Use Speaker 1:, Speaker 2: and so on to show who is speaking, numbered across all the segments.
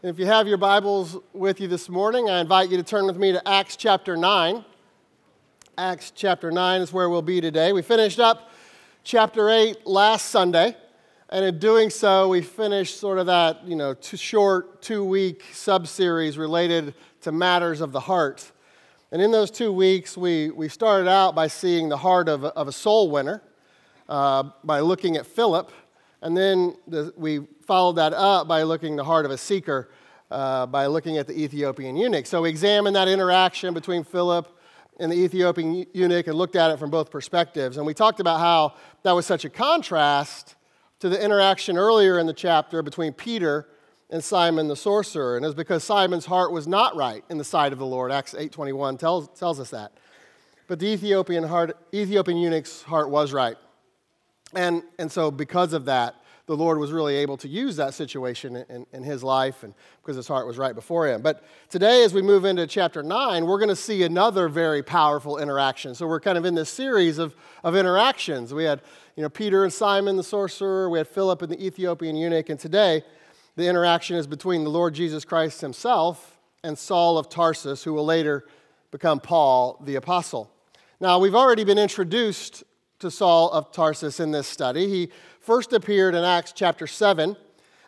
Speaker 1: If you have your Bibles with you this morning, I invite you to turn with me to Acts chapter 9. Acts chapter 9 is where we'll be today. We finished up chapter 8 last Sunday, and in doing so, we finished sort of that, you know, two short, two week sub series related to matters of the heart. And in those two weeks, we, we started out by seeing the heart of of a soul winner uh, by looking at Philip and then the, we followed that up by looking the heart of a seeker, uh, by looking at the Ethiopian eunuch. So we examined that interaction between Philip and the Ethiopian eunuch and looked at it from both perspectives. And we talked about how that was such a contrast to the interaction earlier in the chapter between Peter and Simon the sorcerer. And it was because Simon's heart was not right in the sight of the Lord. Acts 8.21 tells, tells us that. But the Ethiopian, heart, Ethiopian eunuch's heart was right. And, and so, because of that, the Lord was really able to use that situation in, in, his life and because his heart was right before him. But today, as we move into chapter 9, we're going to see another very powerful interaction. So, we're kind of in this series of, of interactions. We had you know, Peter and Simon the sorcerer, we had Philip and the Ethiopian eunuch, and today, the interaction is between the Lord Jesus Christ himself and Saul of Tarsus, who will later become Paul the apostle. Now, we've already been introduced to Saul of Tarsus in this study. He first appeared in Acts chapter 7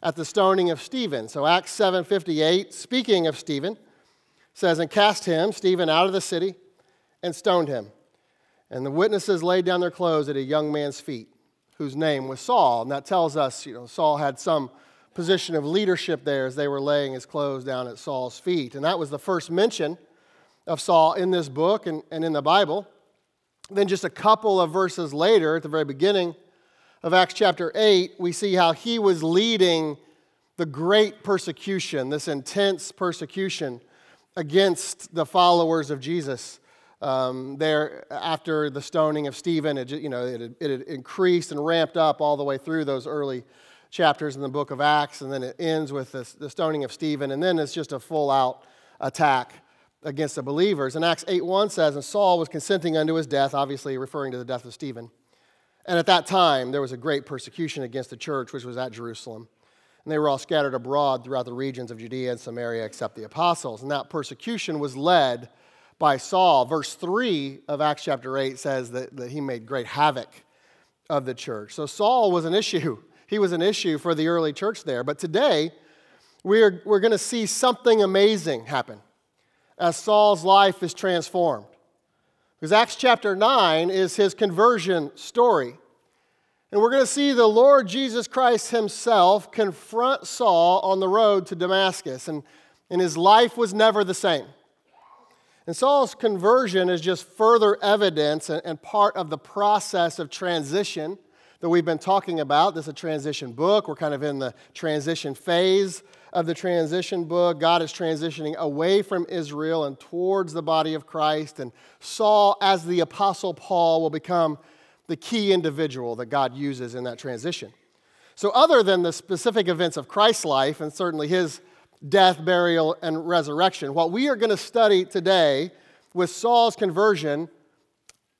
Speaker 1: at the stoning of Stephen. So Acts 7:58, speaking of Stephen, says, "And cast him, Stephen, out of the city, and stoned him. And the witnesses laid down their clothes at a young man's feet, whose name was Saul." And that tells us, you know, Saul had some position of leadership there as they were laying his clothes down at Saul's feet. And that was the first mention of Saul in this book and, and in the Bible. Then, just a couple of verses later, at the very beginning of Acts chapter 8, we see how he was leading the great persecution, this intense persecution against the followers of Jesus. Um, there, after the stoning of Stephen, it, you know, it, it had increased and ramped up all the way through those early chapters in the book of Acts, and then it ends with the stoning of Stephen, and then it's just a full out attack against the believers. And Acts 8 1 says, And Saul was consenting unto his death, obviously referring to the death of Stephen. And at that time, there was a great persecution against the church, which was at Jerusalem. And they were all scattered abroad throughout the regions of Judea and Samaria, except the apostles. And that persecution was led by Saul. Verse 3 of Acts chapter 8 says that, that he made great havoc of the church. So Saul was an issue. He was an issue for the early church there. But today, we're, we're going to see something amazing happen as Saul's life is transformed. Because Acts chapter 9 is his conversion story. And we're going to see the Lord Jesus Christ himself confront Saul on the road to Damascus, and, and his life was never the same. And Saul's conversion is just further evidence and, and part of the process of transition that we've been talking about. This is a transition book. We're kind of in the transition phase of the transition book. God is transitioning away from Israel and towards the body of Christ. And Saul, as the Apostle Paul, will become the key individual that God uses in that transition. So, other than the specific events of Christ's life and certainly his death, burial, and resurrection, what we are going to study today with Saul's conversion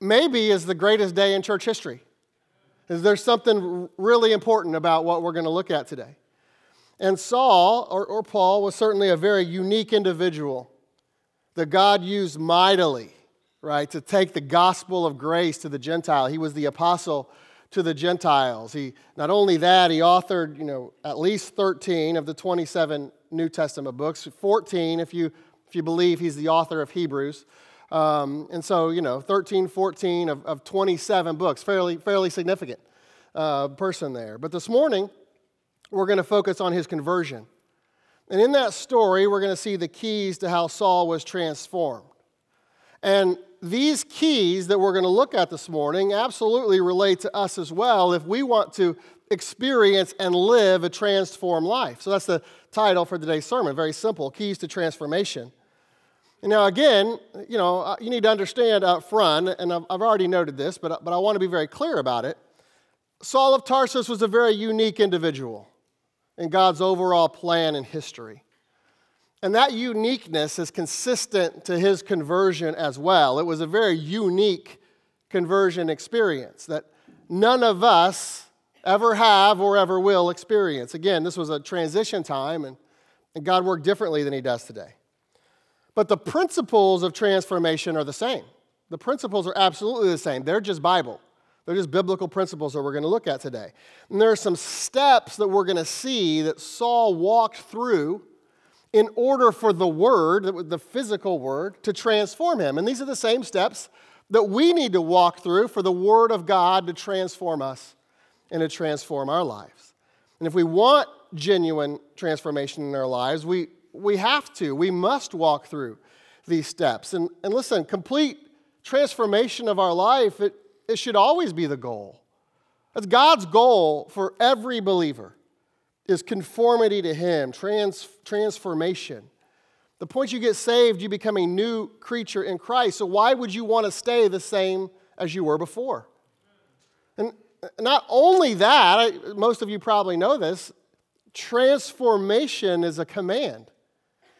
Speaker 1: maybe is the greatest day in church history. Is there something really important about what we're going to look at today? And Saul, or, or Paul, was certainly a very unique individual that God used mightily, right, to take the gospel of grace to the Gentile. He was the apostle to the Gentiles. He, not only that, he authored, you know, at least 13 of the 27 New Testament books, 14 if you, if you believe he's the author of Hebrews. Um, and so, you know, 13, 14 of, of 27 books, fairly, fairly significant uh, person there. But this morning, we're going to focus on his conversion. And in that story, we're going to see the keys to how Saul was transformed. And these keys that we're going to look at this morning absolutely relate to us as well if we want to experience and live a transformed life. So that's the title for today's sermon. Very simple Keys to Transformation. And now, again, you know, uh, you need to understand up front, and I've already noted this, but, but I want to be very clear about it. Saul of Tarsus was a very unique individual in God's overall plan and history. And that uniqueness is consistent to his conversion as well. It was a very unique conversion experience that none of us ever have or ever will experience. Again, this was a transition time, and And God worked differently than he does today. But the principles of transformation are the same. The principles are absolutely the same. They're just Bible. They're just biblical principles that we're going to look at today. And there are some steps that we're going to see that Saul walked through in order for the word, the physical word, to transform him. And these are the same steps that we need to walk through for the word of God to transform us and to transform our lives. And if we want genuine transformation in our lives, we, we have to, we must walk through these steps. And, and listen, complete transformation of our life, it, it should always be the goal. That's God's goal for every believer is conformity to Him, trans, transformation. The point you get saved, you become a new creature in Christ. So why would you want to stay the same as you were before? And not only that, most of you probably know this, transformation is a command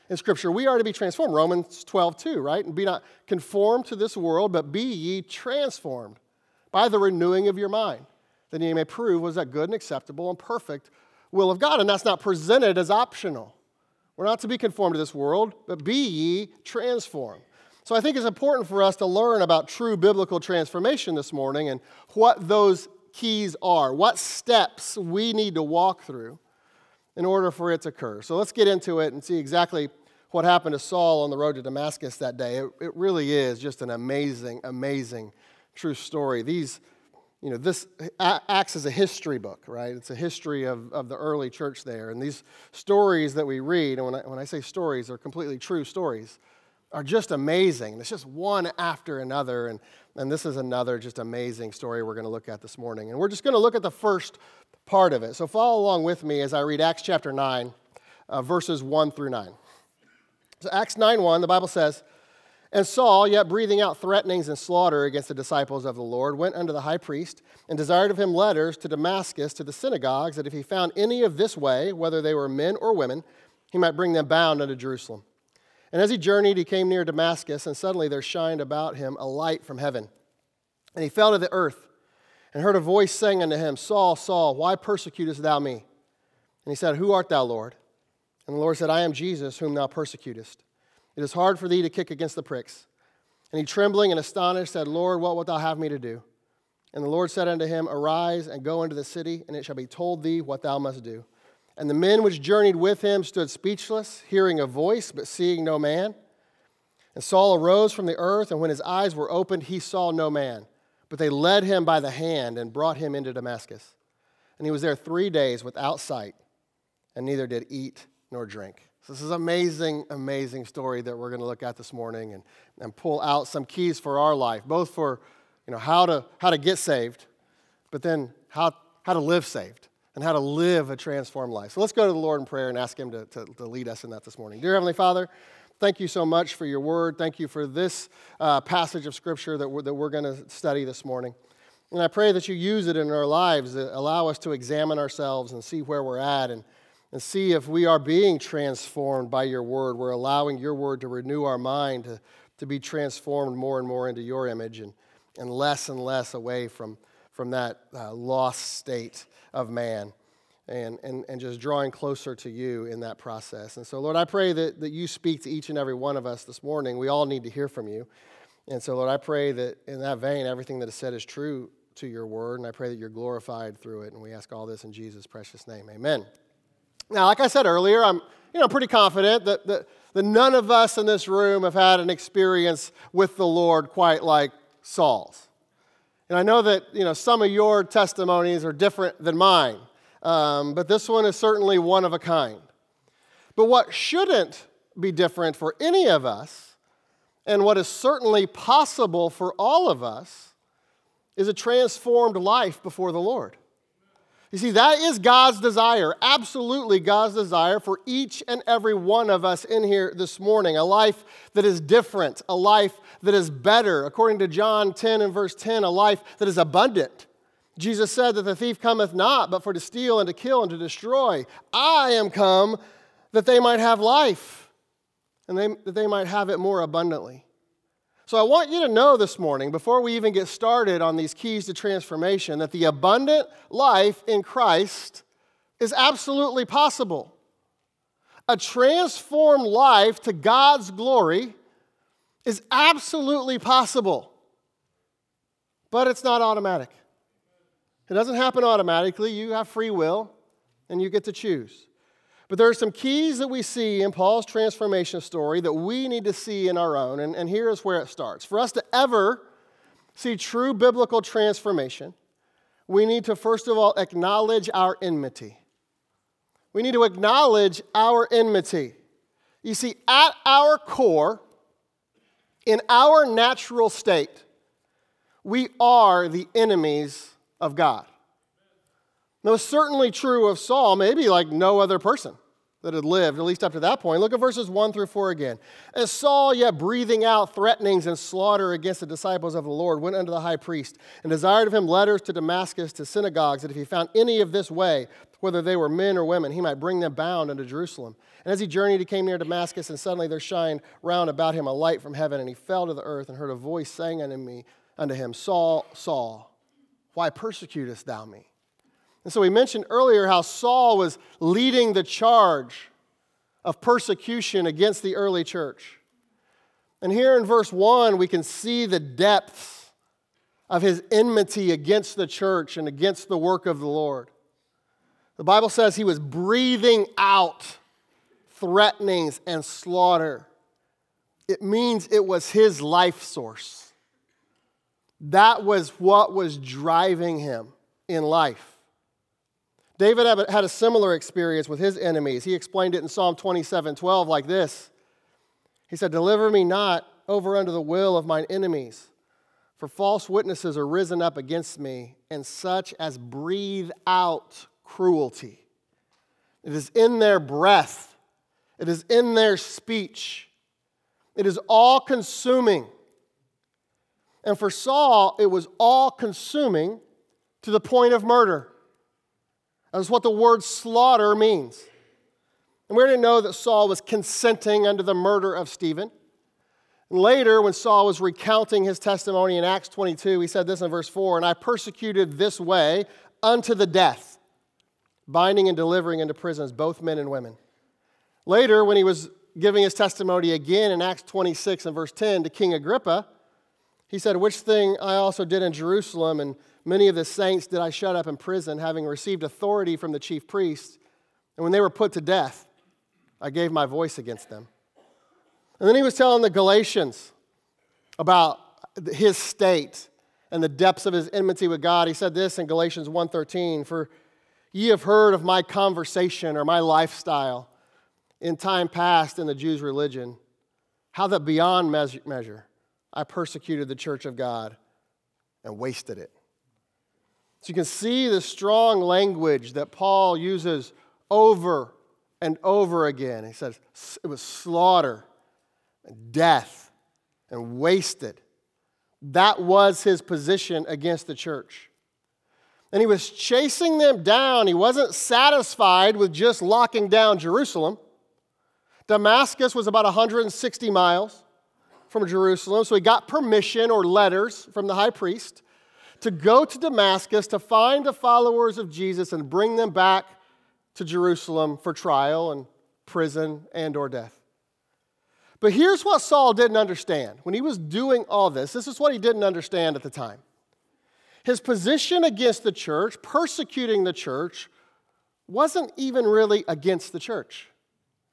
Speaker 1: in Scripture. We are to be transformed. Romans 12, 2, right? And be not conformed to this world, but be ye transformed by the renewing of your mind, that ye may prove was that good and acceptable and perfect will of God. And that's not presented as optional. We're not to be conformed to this world, but be ye transformed. So I think it's important for us to learn about true biblical transformation this morning and what those keys are, what steps we need to walk through in order for it to occur. So let's get into it and see exactly what happened to Saul on the road to Damascus that day. It, it really is just an amazing, amazing true story. These, you know, this acts as a history book, right? It's a history of, of the early church there. And these stories that we read, and when I, when I say stories, they're completely true stories, are just amazing. It's just one after another. And, and this is another just amazing story we're going to look at this morning. And we're just going to look at the first part of it. So follow along with me as I read Acts chapter 9, uh, verses 1 through 9. So Acts 9 1, the Bible says, and Saul, yet breathing out threatenings and slaughter against the disciples of the Lord, went unto the high priest and desired of him letters to Damascus to the synagogues, that if he found any of this way, whether they were men or women, he might bring them bound unto Jerusalem. And as he journeyed, he came near Damascus, and suddenly there shined about him a light from heaven. And he fell to the earth and heard a voice saying unto him, Saul, Saul, why persecutest thou me? And he said, Who art thou, Lord? And the Lord said, I am Jesus, whom thou persecutest. It is hard for thee to kick against the pricks. And he, trembling and astonished, said, Lord, what wilt thou have me to do? And the Lord said unto him, Arise and go into the city, and it shall be told thee what thou must do. And the men which journeyed with him stood speechless, hearing a voice, but seeing no man. And Saul arose from the earth, and when his eyes were opened, he saw no man. But they led him by the hand and brought him into Damascus. And he was there three days without sight, and neither did eat nor drink. So this is an amazing, amazing story that we're going to look at this morning and, and pull out some keys for our life, both for you know, how, to, how to get saved, but then how, how to live saved and how to live a transformed life. So let's go to the Lord in prayer and ask Him to, to, to lead us in that this morning. Dear Heavenly Father, thank you so much for your word. Thank you for this uh, passage of Scripture that we're, that we're going to study this morning. And I pray that you use it in our lives, allow us to examine ourselves and see where we're at and and see if we are being transformed by your word. We're allowing your word to renew our mind, to, to be transformed more and more into your image and, and less and less away from, from that uh, lost state of man. And, and, and just drawing closer to you in that process. And so, Lord, I pray that, that you speak to each and every one of us this morning. We all need to hear from you. And so, Lord, I pray that in that vein, everything that is said is true to your word. And I pray that you're glorified through it. And we ask all this in Jesus' precious name. Amen. Now, like I said earlier, I'm you know, pretty confident that, that, that none of us in this room have had an experience with the Lord quite like Saul's. And I know that you know, some of your testimonies are different than mine, um, but this one is certainly one of a kind. But what shouldn't be different for any of us, and what is certainly possible for all of us, is a transformed life before the Lord. You see, that is God's desire, absolutely God's desire for each and every one of us in here this morning. A life that is different, a life that is better. According to John 10 and verse 10, a life that is abundant. Jesus said that the thief cometh not, but for to steal and to kill and to destroy. I am come that they might have life, and they, that they might have it more abundantly. So I want you to know this morning, before we even get started on these keys to transformation, that the abundant life in Christ is absolutely possible. a transformed life to God's glory is absolutely possible, but it's not automatic. It doesn't happen automatically. You have free will and you get to choose. But there are some keys that we see in Paul's transformation story that we need to see in our own, and, and here's where it starts. For us to ever see true biblical transformation, we need to first of all acknowledge our enmity. We need to acknowledge our enmity. You see, at our core, in our natural state, we are the enemies of God. That was certainly true of Saul, maybe like no other person that had lived, at least up to that point. Look at verses 1 through 4 again. As Saul, yet breathing out threatenings and slaughter against the disciples of the Lord, went unto the high priest and desired of him letters to Damascus to synagogues, that if he found any of this way, whether they were men or women, he might bring them bound unto Jerusalem. And as he journeyed, he came near Damascus, and suddenly there shined round about him a light from heaven, and he fell to the earth and heard a voice saying unto me, unto him, Saul, Saul, why persecutest thou me? And so we mentioned earlier how Saul was leading the charge of persecution against the early church. And here in verse 1, we can see the depths of his enmity against the church and against the work of the Lord. The Bible says he was breathing out threatenings and slaughter. It means it was his life source. That was what was driving him in life. David had a similar experience with his enemies. He explained it in Psalm 27 12 like this He said, Deliver me not over unto the will of mine enemies, for false witnesses are risen up against me, and such as breathe out cruelty. It is in their breath, it is in their speech, it is all consuming. And for Saul, it was all consuming to the point of murder. That's what the word slaughter means. And we already know that Saul was consenting unto the murder of Stephen. And later, when Saul was recounting his testimony in Acts 22, he said this in verse 4 And I persecuted this way unto the death, binding and delivering into prisons both men and women. Later, when he was giving his testimony again in Acts 26 and verse 10 to King Agrippa, he said, Which thing I also did in Jerusalem and Many of the saints did I shut up in prison, having received authority from the chief priests. And when they were put to death, I gave my voice against them. And then he was telling the Galatians about his state and the depths of his enmity with God. He said this in Galatians 1:13, "For ye have heard of my conversation or my lifestyle in time past in the Jews' religion, how that beyond measure I persecuted the church of God and wasted it." So you can see the strong language that Paul uses over and over again. He says it was slaughter and death and wasted. That was his position against the church. And he was chasing them down. He wasn't satisfied with just locking down Jerusalem. Damascus was about 160 miles from Jerusalem, so he got permission or letters from the high priest to go to Damascus to find the followers of Jesus and bring them back to Jerusalem for trial and prison and or death. But here's what Saul didn't understand. When he was doing all this, this is what he didn't understand at the time. His position against the church, persecuting the church, wasn't even really against the church.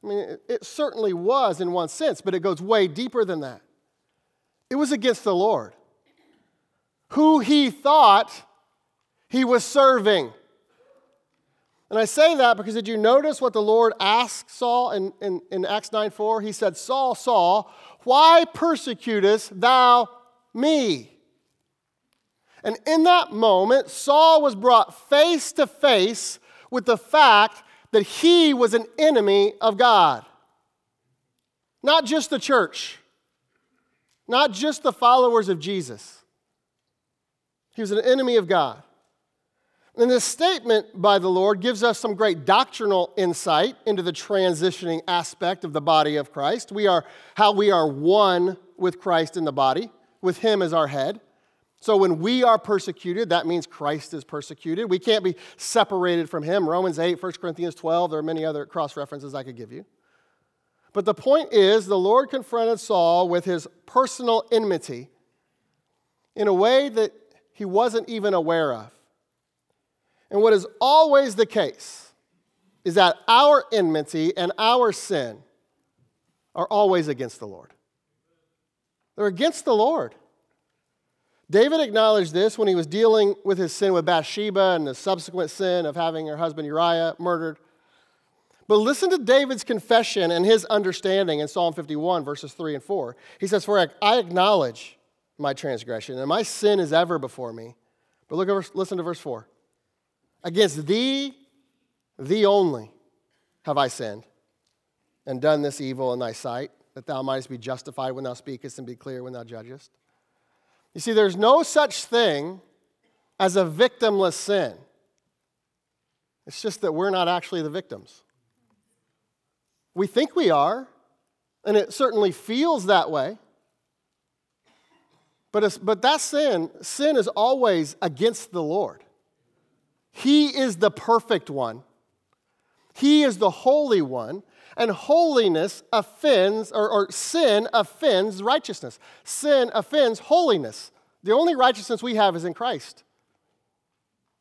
Speaker 1: I mean, it, certainly was in one sense, but it goes way deeper than that. It was against the Lord who he thought he was serving. And I say that because did you notice what the Lord asked Saul in, in, in Acts 9 4? He said, Saul, Saul, why persecutest thou me? And in that moment, Saul was brought face to face with the fact that he was an enemy of God. Not just the church, not just the followers of Jesus. He was an enemy of God. And this statement by the Lord gives us some great doctrinal insight into the transitioning aspect of the body of Christ. We are how we are one with Christ in the body, with Him as our head. So when we are persecuted, that means Christ is persecuted. We can't be separated from Him. Romans 8, 1 Corinthians 12, there are many other cross references I could give you. But the point is, the Lord confronted Saul with his personal enmity in a way that he wasn't even aware of. And what is always the case is that our enmity and our sin are always against the Lord. They're against the Lord. David acknowledged this when he was dealing with his sin with Bathsheba and the subsequent sin of having her husband Uriah murdered. But listen to David's confession and his understanding in Psalm 51, verses 3 and 4. He says, For I acknowledge my transgression, and my sin is ever before me. But look at, listen to verse 4. Against thee, thee only, have I sinned, and done this evil in thy sight, that thou mightest be justified when thou speakest and be clear when thou judgest. You see, there's no such thing as a victimless sin. It's just that we're not actually the victims. We think we are, and it certainly feels that way. But, but that sin, sin is always against the Lord. He is the perfect one, He is the holy one, and holiness offends, or, or sin offends righteousness. Sin offends holiness. The only righteousness we have is in Christ.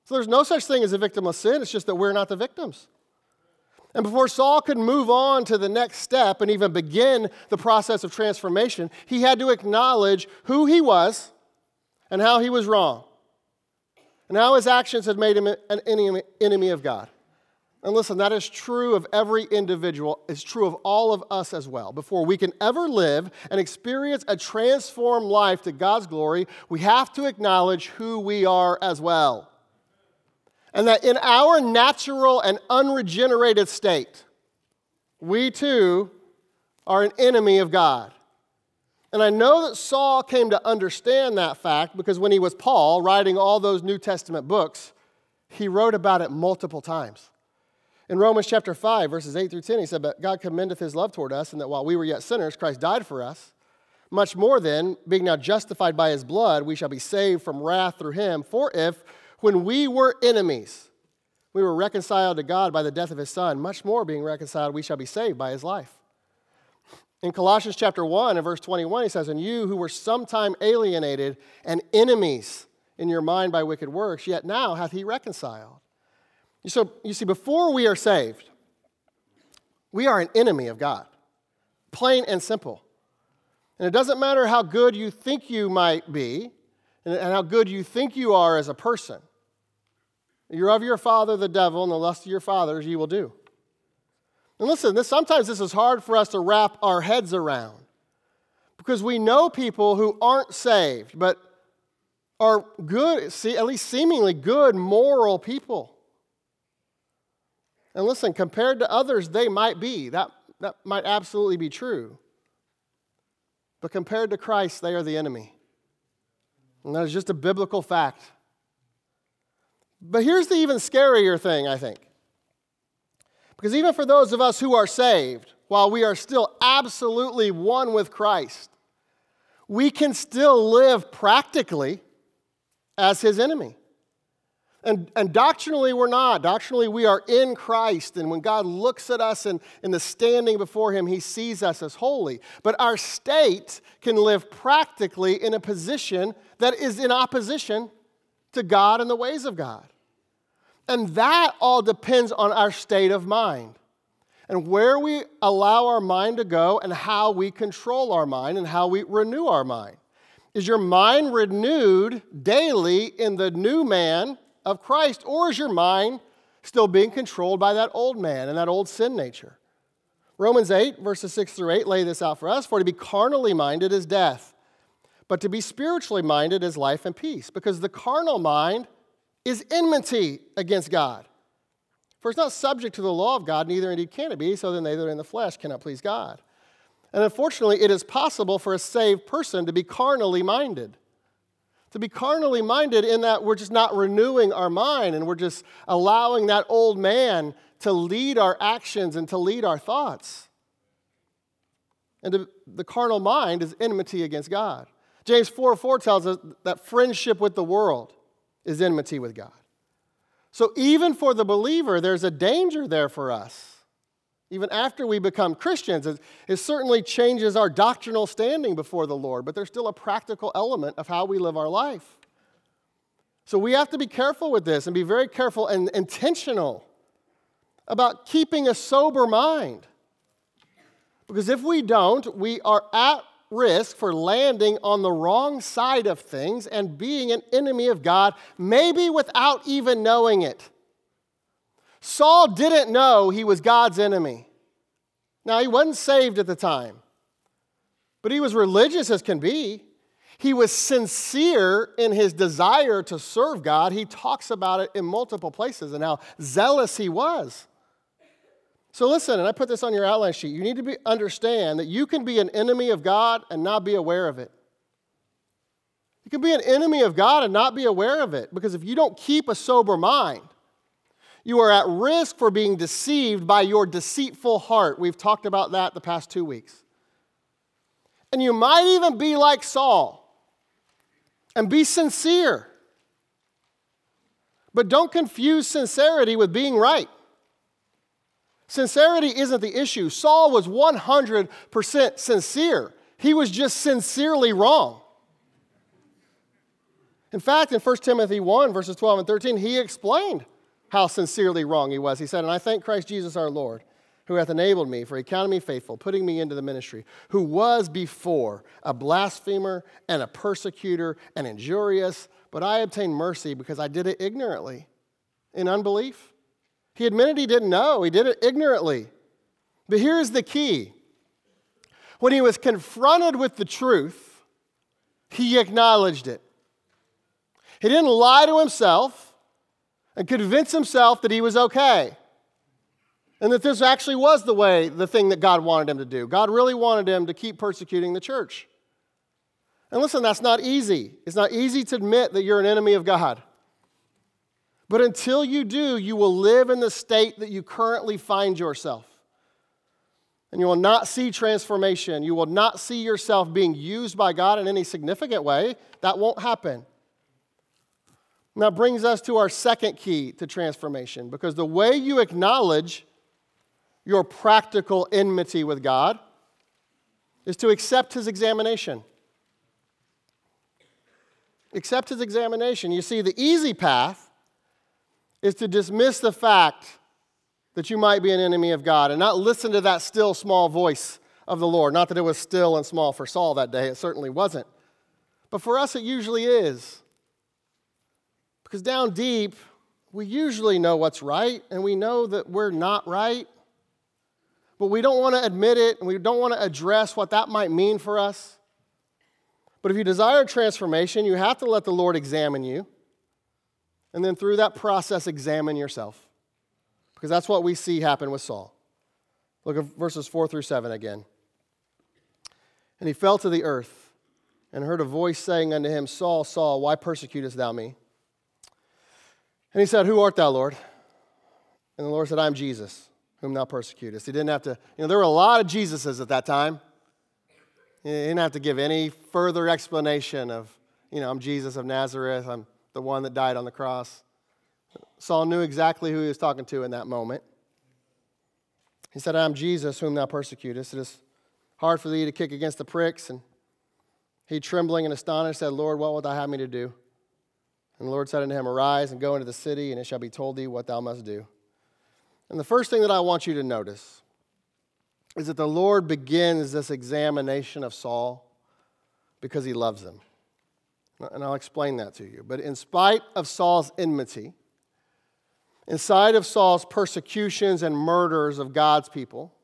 Speaker 1: So there's no such thing as a victim of sin, it's just that we're not the victims. And before Saul could move on to the next step and even begin the process of transformation, he had to acknowledge who he was and how he was wrong, and how his actions had made him an enemy of God. And listen, that is true of every individual, it's true of all of us as well. Before we can ever live and experience a transformed life to God's glory, we have to acknowledge who we are as well. And that in our natural and unregenerated state, we too are an enemy of God. And I know that Saul came to understand that fact because when he was Paul writing all those New Testament books, he wrote about it multiple times. In Romans chapter 5, verses 8 through 10, he said, But God commendeth his love toward us, and that while we were yet sinners, Christ died for us. Much more then, being now justified by his blood, we shall be saved from wrath through him. For if, when we were enemies, we were reconciled to God by the death of his son, much more being reconciled, we shall be saved by his life. In Colossians chapter 1 and verse 21, he says, And you who were sometime alienated and enemies in your mind by wicked works, yet now hath he reconciled so, you see, before we are saved, we are an enemy of God, plain and simple. And it doesn't matter how good you think you might be and how good you think you are as a person. You're of your father, the devil, and the lust of your fathers you will do. And listen, this, sometimes this is hard for us to wrap our heads around because we know people who aren't saved, but are good, see, at least seemingly good, moral people. And listen, compared to others, they might be. That, that might absolutely be true. But compared to Christ, they are the enemy. And that is just a biblical fact. But here's the even scarier thing, I think. Because even for those of us who are saved, while we are still absolutely one with Christ, we can still live practically as his enemy. And, and doctrinally, we're not. Doctrinally, we are in Christ. And when God looks at us and in the standing before Him, He sees us as holy. But our state can live practically in a position that is in opposition to God and the ways of God. And that all depends on our state of mind and where we allow our mind to go and how we control our mind and how we renew our mind. Is your mind renewed daily in the new man of Christ, or is your mind still being controlled by that old man and that old sin nature? Romans 8, verses 6 through 8 lay this out for us. For to be carnally minded is death, but to be spiritually minded is life and peace, because the carnal mind is enmity against God. For it's not subject to the law of God, neither indeed can it be, so then they that are in the flesh cannot please God. And unfortunately, it is possible for a saved person to be carnally minded to be carnally minded in that we're just not renewing our mind and we're just allowing that old man to lead our actions and to lead our thoughts. And to, the carnal mind is enmity against God. James 4 4 tells us that friendship with the world is enmity with God. So even for the believer, there's a danger there for us even after we become Christians. It, it, certainly changes our doctrinal standing before the Lord, but there's still a practical element of how we live our life. So we have to be careful with this and be very careful and intentional about keeping a sober mind. Because if we don't, we are at risk for landing on the wrong side of things and being an enemy of God, maybe without even knowing it. Saul didn't know he was God's enemy. Now, he wasn't saved at the time, but he was religious as can be. He was sincere in his desire to serve God. He talks about it in multiple places and how zealous he was. So listen, and I put this on your outline sheet. You need to be, understand that you can be an enemy of God and not be aware of it. You can be an enemy of God and not be aware of it because if you don't keep a sober mind, you are at risk for being deceived by your deceitful heart. We've talked about that the past two weeks. And you might even be like Saul and be sincere. But don't confuse sincerity with being right. Sincerity isn't the issue. Saul was 100% sincere, he was just sincerely wrong. In fact, in 1 Timothy 1, verses 12 and 13, he explained how sincerely wrong he was. He said, And I thank Christ Jesus our Lord, who hath enabled me, for he counted me faithful, putting me into the ministry, who was before a blasphemer and a persecutor and injurious, but I obtained mercy because I did it ignorantly, in unbelief. He admitted he didn't know, he did it ignorantly. But here's the key when he was confronted with the truth, he acknowledged it. He didn't lie to himself and convince himself that he was okay. And that this actually was the way, the thing that God wanted him to do. God really wanted him to keep persecuting the church. And listen, that's not easy. It's not easy to admit that you're an enemy of God. But until you do, you will live in the state that you currently find yourself. And you will not see transformation. You will not see yourself being used by God in any significant way. That won't happen. And that brings us to our second key to transformation because the way you acknowledge your practical enmity with God is to accept his examination. Accept his examination. You see, the easy path is to dismiss the fact that you might be an enemy of God and not listen to that still small voice of the Lord. Not that it was still and small for Saul that day, it certainly wasn't. But for us, it usually is. Because down deep, we usually know what's right and we know that we're not right. But we don't want to admit it and we don't want to address what that might mean for us. But if you desire transformation, you have to let the Lord examine you. And then through that process, examine yourself. Because that's what we see happen with Saul. Look at verses 4 through 7 again. And he fell to the earth and heard a voice saying unto him, Saul, Saul, why persecutest thou me? And he said, Who art thou, Lord? And the Lord said, I'm Jesus, whom thou persecutest. He didn't have to, you know, there were a lot of Jesuses at that time. He didn't have to give any further explanation of, you know, I'm Jesus of Nazareth, I'm the one that died on the cross. Saul knew exactly who he was talking to in that moment. He said, I'm Jesus, whom thou persecutest. It is hard for thee to kick against the pricks. And he, trembling and astonished, said, Lord, what wilt thou have me to do? And the Lord said unto him, Arise and go into the city, and it shall be told thee what thou must do. And the first thing that I want you to notice is that the Lord begins this examination of Saul because he loves him. And I'll explain that to you. But in spite of Saul's enmity, in spite of Saul's persecutions and murders of God's people,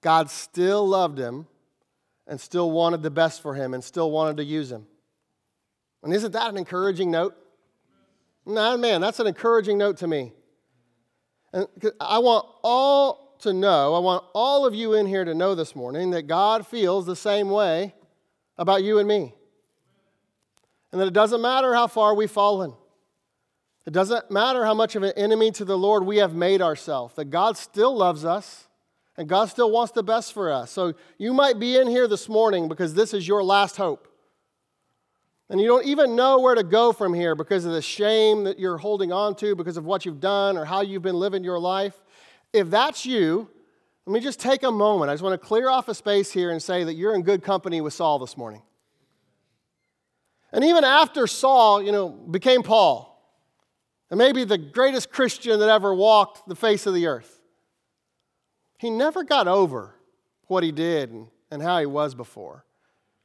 Speaker 1: God still loved him and still wanted the best for him and still wanted to use him. And isn't that an encouraging note? Nah, man, that's an encouraging note to me. And I want all to know, I want all of you in here to know this morning that God feels the same way about you and me. And that it doesn't matter how far we've fallen. It doesn't matter how much of an enemy to the Lord we have made ourselves, that God still loves us and God still wants the best for us. So you might be in here this morning because this is your last hope and you don't even know where to go from here because of the shame that you're holding on to, because of what you've done or how you've been living your life, if that's you, Let me just take a moment. I just want to clear off a space here and say that you're in good company with Saul this morning. And even after Saul, you know, became Paul, and maybe the greatest Christian that ever walked the face of the earth, he never got over what he did and, and how he was before.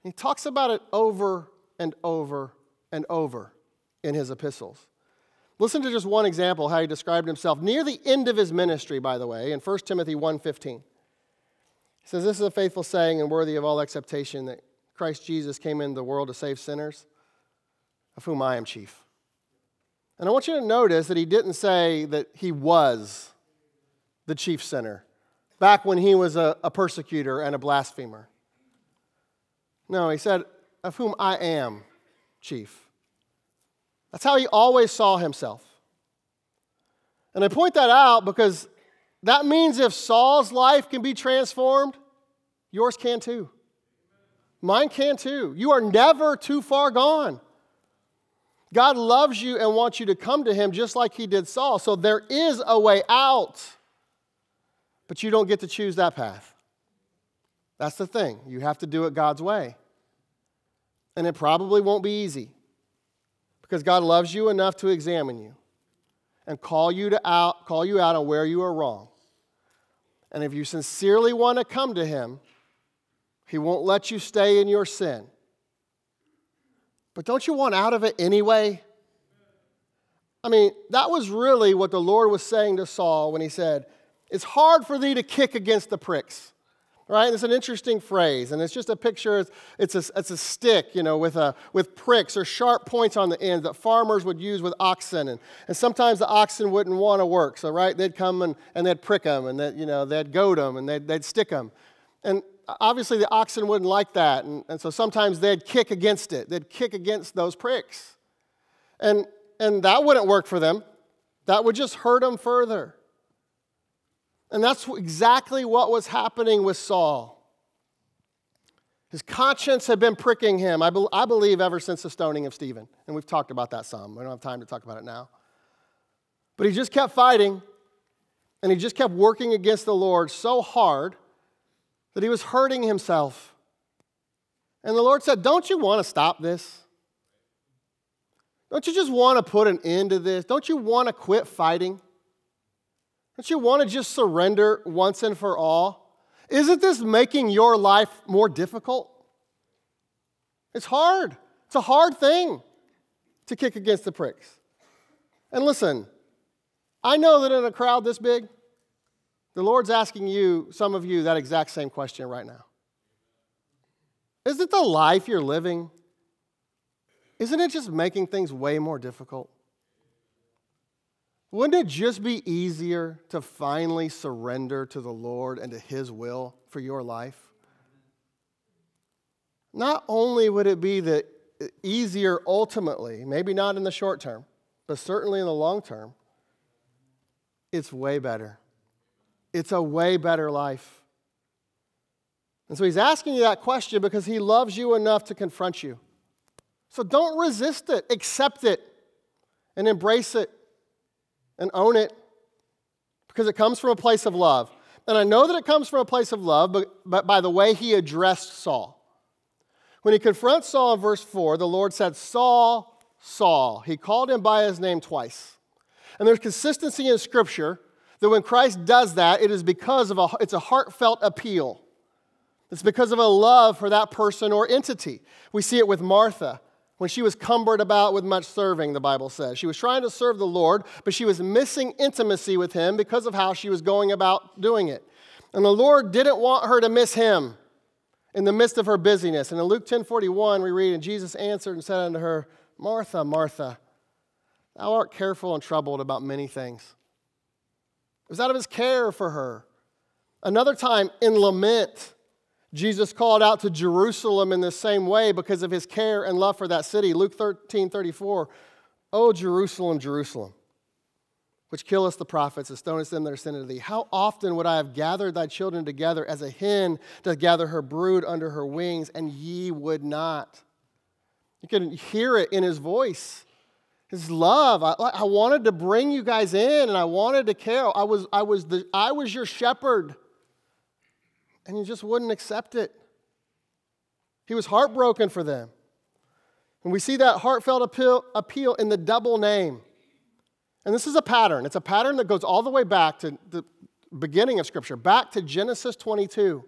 Speaker 1: He talks about it over and over and over in his epistles. Listen to just one example how he described himself near the end of his ministry, by the way, in 1 Timothy 1.15. He says, This is a faithful saying and worthy of all acceptation that Christ Jesus came into the world to save sinners, of whom I am chief. And I want you to notice that he didn't say that he was the chief sinner back when he was a, a persecutor and a blasphemer. No, he said, of whom I am chief. That's how he always saw himself. And I point that out because that means if Saul's life can be transformed, yours can too. Mine can too. You are never too far gone. God loves you and wants you to come to him just like he did Saul. So there is a way out, but you don't get to choose that path. That's the thing. You have to do it God's way. And it probably won't be easy because God loves you enough to examine you and call you, to out, call you out on where you are wrong. And if you sincerely want to come to Him, He won't let you stay in your sin. But don't you want out of it anyway? I mean, that was really what the Lord was saying to Saul when He said, It's hard for thee to kick against the pricks right? It's an interesting phrase, and it's just a picture. It's a, it's a stick, you know, with, a, with pricks or sharp points on the end that farmers would use with oxen. And, and sometimes the oxen wouldn't want to work, so, right, they'd come and, and they'd prick them, and they'd, you know, they'd goad them, and they'd, they'd stick them. And obviously the oxen wouldn't like that, and, and so sometimes they'd kick against it. They'd kick against those pricks. And, and that wouldn't work for them. That would just hurt them further. And that's exactly what was happening with Saul. His conscience had been pricking him, I, be- I believe, ever since the stoning of Stephen. And we've talked about that some. We don't have time to talk about it now. But he just kept fighting, and he just kept working against the Lord so hard that he was hurting himself. And the Lord said, Don't you want to stop this? Don't you just want to put an end to this? Don't you want to quit fighting? Don't you want to just surrender once and for all? Isn't this making your life more difficult? It's hard. It's a hard thing to kick against the pricks. And listen, I know that in a crowd this big, the Lord's asking you, some of you, that exact same question right now. Is it the life you're living? Isn't it just making things way more difficult? Wouldn't it just be easier to finally surrender to the Lord and to His will for your life? Not only would it be the easier ultimately, maybe not in the short term, but certainly in the long term, it's way better. It's a way better life. And so he's asking you that question because he loves you enough to confront you. So don't resist it, accept it, and embrace it and own it because it comes from a place of love. And I know that it comes from a place of love, but, but by the way he addressed Saul. When he confronts Saul in verse 4, the Lord said, Saul, Saul. He called him by his name twice. And there's consistency in Scripture that when Christ does that, it is because of a, it's a heartfelt appeal. It's because of a love for that person or entity. We see it with Martha when she was cumbered about with much serving, the Bible says. She was trying to serve the Lord, but she was missing intimacy with Him because of how she was going about doing it. And the Lord didn't want her to miss Him in the midst of her busyness. And in Luke 10 41, we read, And Jesus answered and said unto her, Martha, Martha, thou art careful and troubled about many things. It was out of His care for her. Another time in lament, Jesus called out to Jerusalem in the same way because of his care and love for that city. Luke 13 34, Oh, Jerusalem, Jerusalem, which killest the prophets and stonest them that are sent unto thee. How often would I have gathered thy children together as a hen doth gather her brood under her wings, and ye would not? You can hear it in his voice. Love. I, I wanted to bring you guys in and I wanted to care. I was, I was, the, I was your shepherd. and he just wouldn't accept it. He was heartbroken for them. And we see that heartfelt appeal, appeal in the double name. And this is a pattern. It's a pattern that goes all the way back to the beginning of Scripture, back to Genesis 22.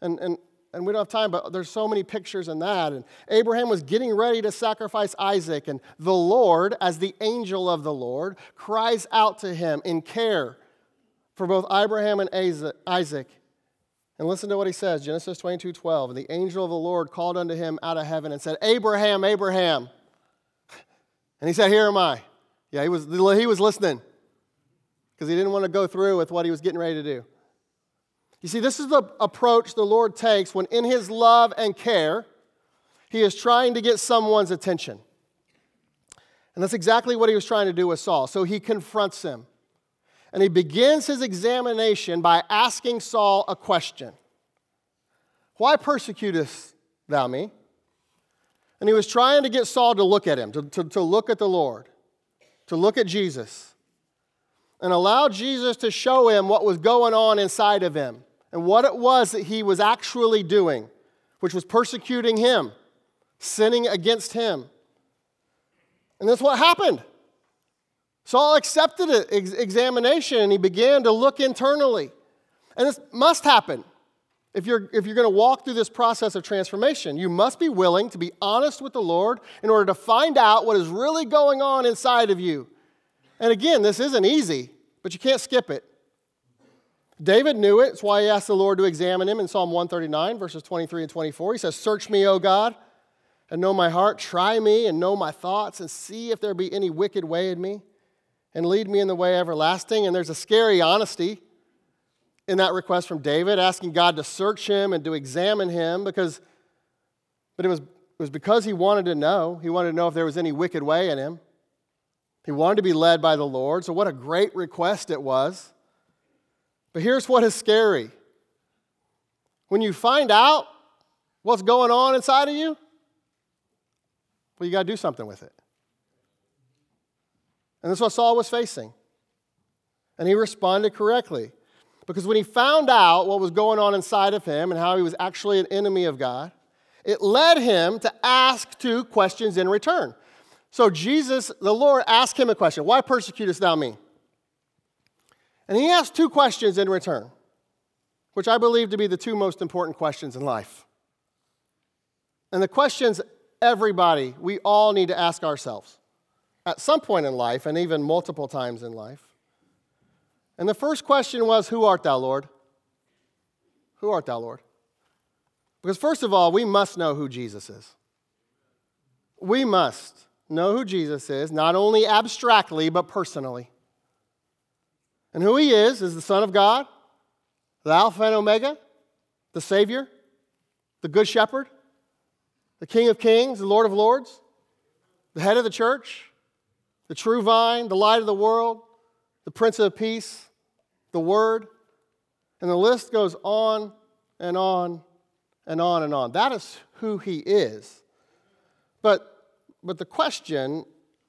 Speaker 1: And, and, and we don't have time, but there's so many pictures in that. And Abraham was getting ready to sacrifice Isaac, and the Lord, as the angel of the Lord, cries out to him in care for both Abraham and Isaac. And listen to what he says Genesis 22 12. And the angel of the Lord called unto him out of heaven and said, Abraham, Abraham. And he said, Here am I. Yeah, he was, he was listening because he didn't want to go through with what he was getting ready to do. You see, this is the approach the Lord takes when, in his love and care, he is trying to get someone's attention. And that's exactly what he was trying to do with Saul. So he confronts him. And he begins his examination by asking Saul a question Why persecutest thou me? And he was trying to get Saul to look at him, to, to, to look at the Lord, to look at Jesus, and allow Jesus to show him what was going on inside of him and what it was that he was actually doing, which was persecuting him, sinning against him. And that's what happened. Saul accepted an examination and he began to look internally. And this must happen. If you're, if you're going to walk through this process of transformation, you must be willing to be honest with the Lord in order to find out what is really going on inside of you. And again, this isn't easy, but you can't skip it. David knew it. It's why he asked the Lord to examine him in Psalm 139, verses 23 and 24. He says, Search me, O God, and know my heart. Try me and know my thoughts, and see if there be any wicked way in me and lead me in the way everlasting. And there's a scary honesty in that request from David, asking God to search him and to examine him because, but it was, it was because he wanted to know. He wanted to know if there was any wicked way in him. He wanted to be led by the Lord. So, what a great request it was. But here's what is scary when you find out what's going on inside of you, well, you got to do something with it. And that's what Saul was facing. And he responded correctly. Because when he found out what was going on inside of him and how he was actually an enemy of God, it led him to ask two questions in return. So Jesus, the Lord, asked him a question Why persecutest thou me? And he asked two questions in return, which I believe to be the two most important questions in life. And the questions everybody, we all need to ask ourselves at some point in life and even multiple times in life. And the first question was, Who art thou, Lord? Who art thou, Lord? Because, first of all, we must know who Jesus is. We must know who Jesus is, not only abstractly, but personally. And who he is is the Son of God, the Alpha and Omega, the Savior, the Good Shepherd, the King of Kings, the Lord of Lords, the head of the church, the true vine, the light of the world, the Prince of Peace, the Word. And the list goes on and on and on and on. That is who he is. But, but the question,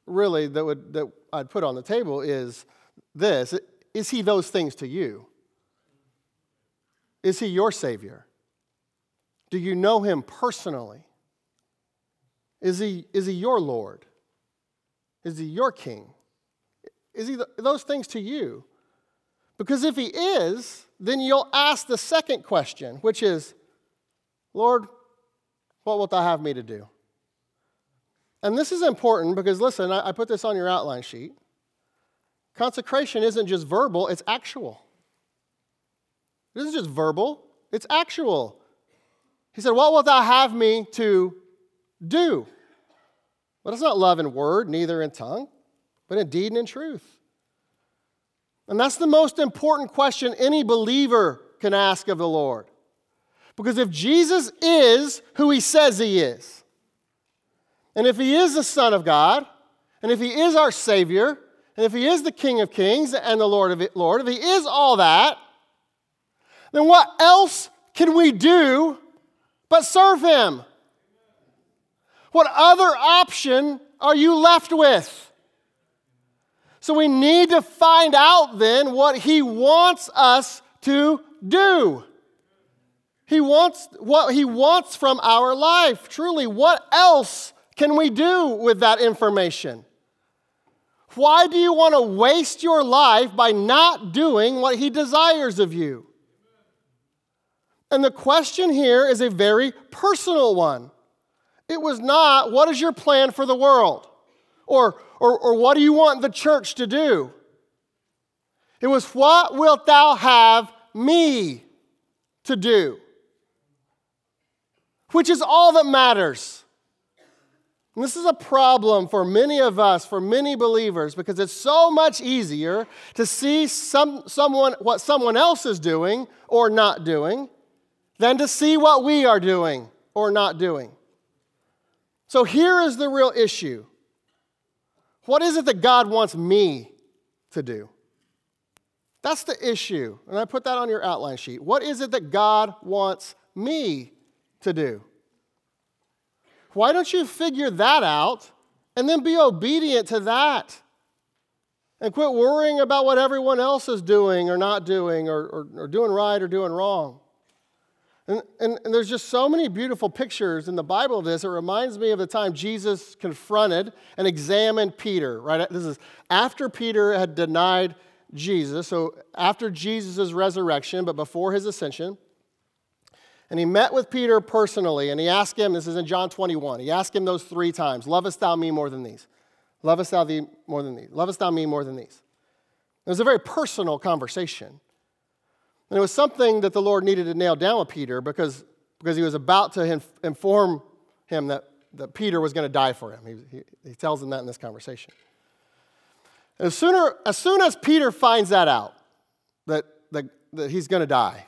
Speaker 1: really, that, would, that I'd put on the table is this Is he those things to you? Is he your Savior? Do you know him personally? Is he, is he your Lord? Is he your king? Is he those things to you? Because if he is, then you'll ask the second question, which is, Lord, what wilt thou have me to do? And this is important because, listen, I, I put this on your outline sheet. Consecration isn't just verbal, it's actual. It isn't just verbal, it's actual. He said, What wilt thou have me to do? Let us not love in word, neither in tongue, but in deed and in truth. And that's the most important question any believer can ask of the Lord. Because if Jesus is who he says he is, and if he is the Son of God, and if he is our Savior, and if he is the King of Kings and the Lord of Lord, if he is all that, then what else can we do but serve him? What other option are you left with? So we need to find out then what he wants us to do. He wants what he wants from our life. Truly, what else can we do with that information? Why do you want to waste your life by not doing what he desires of you? And the question here is a very personal one. It was not, what is your plan for the world? Or, or, or what do you want the church to do? It was, what wilt thou have me to do? which is all that matters. And this is a problem for many of us, for many believers, because it's so much easier to see some, someone, what someone else is doing or not doing than to see what we are doing or not doing. So here is the real issue What is it that God wants me to do? That's the issue. And I put that on your outline sheet. What is it that God wants me to do. Why don't you figure that out and then be obedient to that? And quit worrying about what everyone else is doing or not doing or, or, or doing right or doing wrong. And, and, and, there's just so many beautiful pictures in the Bible of this. It reminds me of the time Jesus confronted and examined Peter, right? This is after Peter had denied Jesus. So after Jesus' resurrection, but before his ascension. And he met with Peter personally and he asked him, this is in John 21, he asked him those three times Lovest thou me more than these? Lovest thou thee more than these? Lovest thou me more than these? It was a very personal conversation. And it was something that the Lord needed to nail down with Peter because, because he was about to inf- inform him that, that Peter was going to die for him. He, he, he tells him that in this conversation. As, sooner, as soon as Peter finds that out, that, that, that he's going to die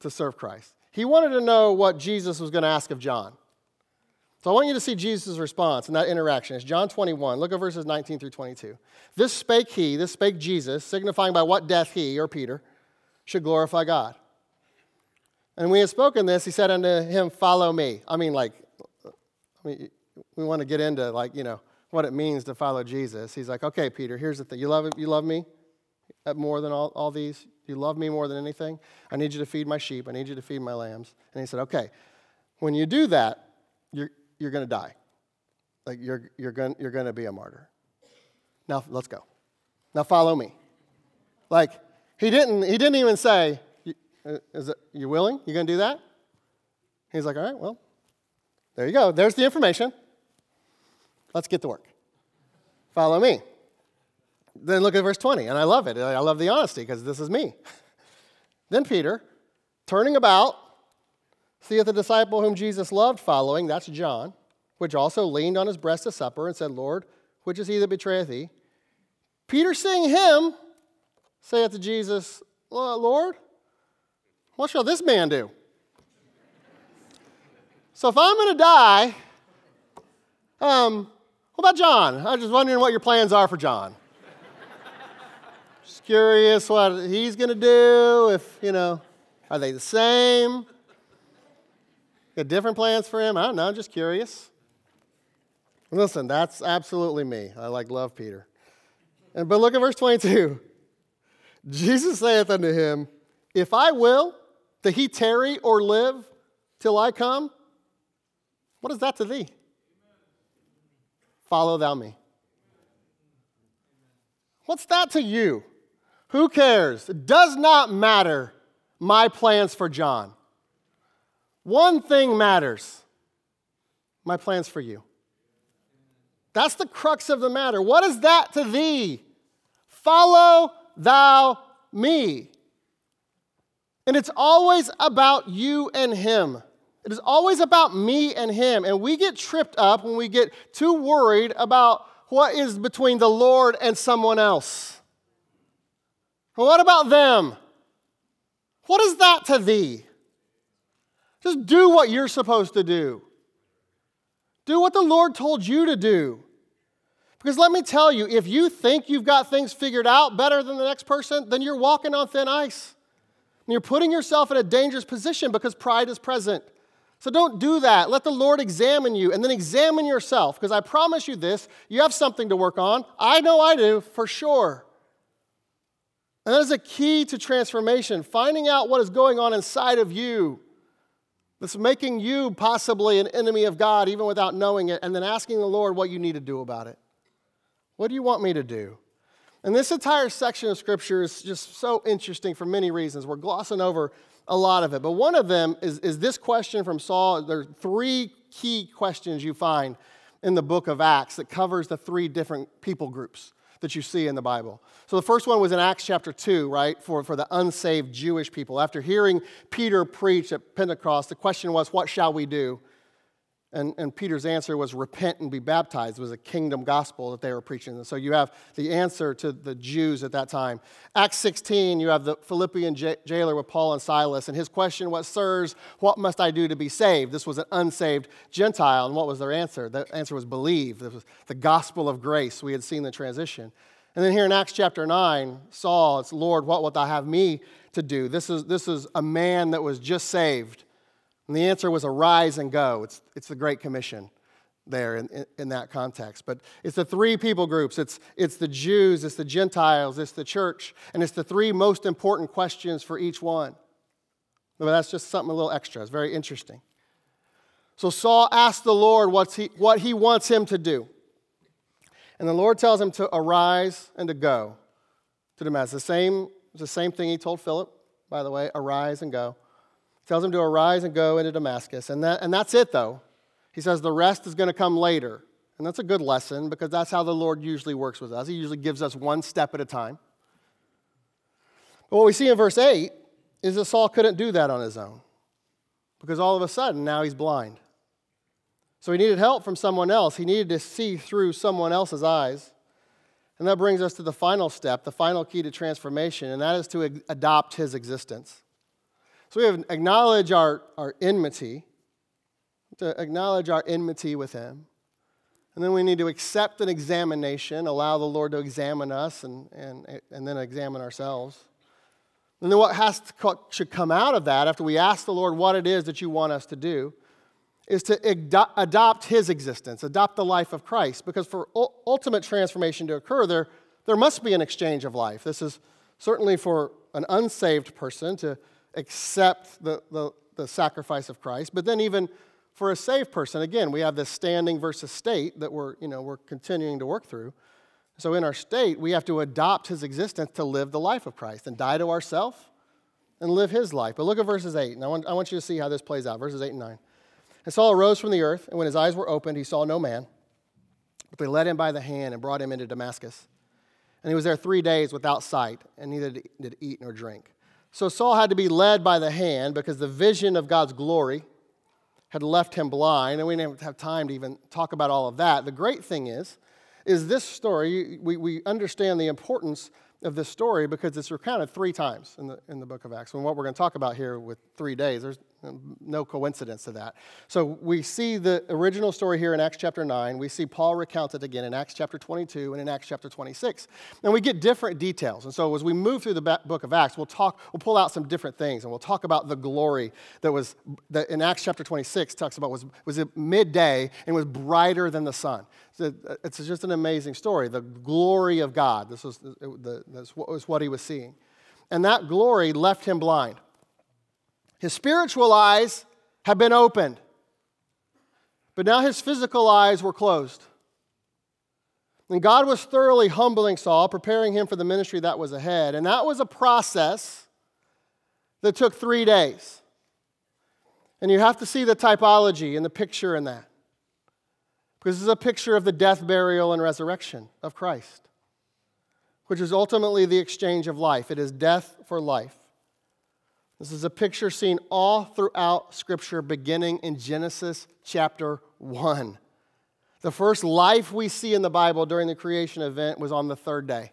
Speaker 1: to serve Christ, he wanted to know what Jesus was going to ask of John. So I want you to see Jesus' response in that interaction. It's John 21. Look at verses 19 through 22. This spake he, this spake Jesus, signifying by what death he, or Peter, should glorify God. And when he had spoken this, he said unto him, Follow me. I mean, like, I mean, we want to get into, like, you know, what it means to follow Jesus. He's like, Okay, Peter, here's the thing. You love, you love me uh, more than all, all these? You love me more than anything? I need you to feed my sheep. I need you to feed my lambs. And he said, Okay, when you do that, you're, you're going to die. Like, you're, you're going you're going to be a martyr. Now, let's go. Now, follow me. Like, he didn't, he didn't even say, Is it, You willing? You going to do that? He's like, All right, well, there you go. There's the information. Let's get to work. Follow me. Then look at verse 20, and I love it. I love the honesty because this is me. then Peter, turning about, seeth the disciple whom Jesus loved following, that's John, which also leaned on his breast to supper and said, Lord, which is he that betrayeth thee? Peter, seeing him, saith to Jesus, Lord, what shall this man do? So if I'm going to die, um, what about John? I'm just wondering what your plans are for John curious what he's going to do. If, you know, are they the same? Got different plans for him? I don't know, I'm just curious. Listen, that's absolutely me. I like love Peter. And, but look at verse 22. Jesus saith unto him, If I will that he tarry or live till I come, what is that to thee? Follow thou me. What's that to you? Who cares? It does not matter my plans for John. One thing matters my plans for you. That's the crux of the matter. What is that to thee? Follow thou me. And it's always about you and him. It is always about me and him. And we get tripped up when we get too worried about what is between the Lord and someone else. Well, what about them? What is that to thee? Just do what you're supposed to do. Do what the Lord told you to do. Because let me tell you, if you think you've got things figured out better than the next person, then you're walking on thin ice. And you're putting yourself in a dangerous position because pride is present. So don't do that. Let the Lord examine you and then examine yourself. Because I promise you this you have something to work on. I know I do, for sure. And that is a key to transformation, finding out what is going on inside of you that's making you possibly an enemy of God even without knowing it, and then asking the Lord what you need to do about it. What do you want me to do? And this entire section of Scripture is just so interesting for many reasons. We're glossing over a lot of it. But one of them is, is this question from Saul. There are three key questions you find in the book of Acts that covers the three different people groups that you see in the Bible. So the first one was in Acts chapter 2, right, for, for the unsaved Jewish people. After hearing Peter preach at Pentecost, the question was, What shall we do? And, and Peter's answer was repent and be baptized. It was a kingdom gospel that they were preaching. And so you have the answer to the Jews at that time. Acts 16, you have the Philippian jailer with Paul and Silas. And his question was, Sirs, what must I do to be saved? This was an unsaved Gentile. And what was their answer? The answer was believe. It was the gospel of grace. We had seen the transition. And then here in Acts chapter 9, Saul, it's Lord, what wilt thou have me to do? This is, this is a man that was just saved and the answer was arise and go. It's, it's the Great Commission there in, in, in, that context. But it's the three people groups it's, it's the Jews, it's the Gentiles, it's the church, and it's the three most important questions for each one. But that's just something a little extra. It's very interesting. So Saul asked the Lord what's he, what he wants him to do. And the Lord tells him to arise and to go to Damascus. The same, the same thing he told Philip, by the way arise and go tells him to arise and go into Damascus. And, that, and that's it, though. He says the rest is going to come later. And that's a good lesson because that's how the Lord usually works with us. He usually gives us one step at a time. But what we see in verse 8 is that Saul couldn't do that on his own because all of a sudden now he's blind. So he needed help from someone else. He needed to see through someone else's eyes. And that brings us to the final step, the final key to transformation, and that is to adopt his existence. So we have acknowledge our, our enmity, to acknowledge our enmity with Him. And then we need to accept an examination, allow the Lord to examine us and, and, and then examine ourselves. And then what has to, should come out of that after we ask the Lord what it is that you want us to do is to adopt his existence, adopt the life of Christ. Because for ultimate transformation to occur, there, there must be an exchange of life. This is certainly for an unsaved person to accept the, the, the sacrifice of Christ. But then, even for a saved person, again, we have this standing versus state that we're, you know, we're continuing to work through. So, in our state, we have to adopt his existence to live the life of Christ and die to ourselves and live his life. But look at verses 8, and I want, I want you to see how this plays out. Verses 8 and 9. And Saul arose from the earth, and when his eyes were opened, he saw no man. But they led him by the hand and brought him into Damascus. And he was there three days without sight, and neither did eat nor drink. So Saul had to be led by the hand because the vision of God's glory had left him blind, and we didn't have time to even talk about all of that. The great thing is, is this story, we, we understand the importance of this story because it's recounted three times in the, in the book of Acts. And what we're going to talk about here with three days, there's Um, no coincidence to that. So we see the original story here in Acts chapter 9. We see Paul recount it again in Acts chapter 22 and in Acts chapter 26. And we get different details. And so as we move through the book of Acts, we'll talk, we'll pull out some different things and we'll talk about the glory that was, that in Acts chapter 26 talks about was, was it midday and was brighter than the sun. So uh, it's just an amazing story. The glory of God. This was, uh, the, this was what he was seeing. And that glory left him blind. His spiritual eyes have been opened, but now his physical eyes were closed. And God was thoroughly humbling Saul, preparing him for the ministry that was ahead. And that was a process that took three days. And you have to see the typology and the picture in that. Because this is a picture of the death, burial, and resurrection of Christ, which is ultimately the exchange of life. It is death for life. This is a picture seen all throughout Scripture, beginning in Genesis chapter 1. The first life we see in the Bible during the creation event was on the third day,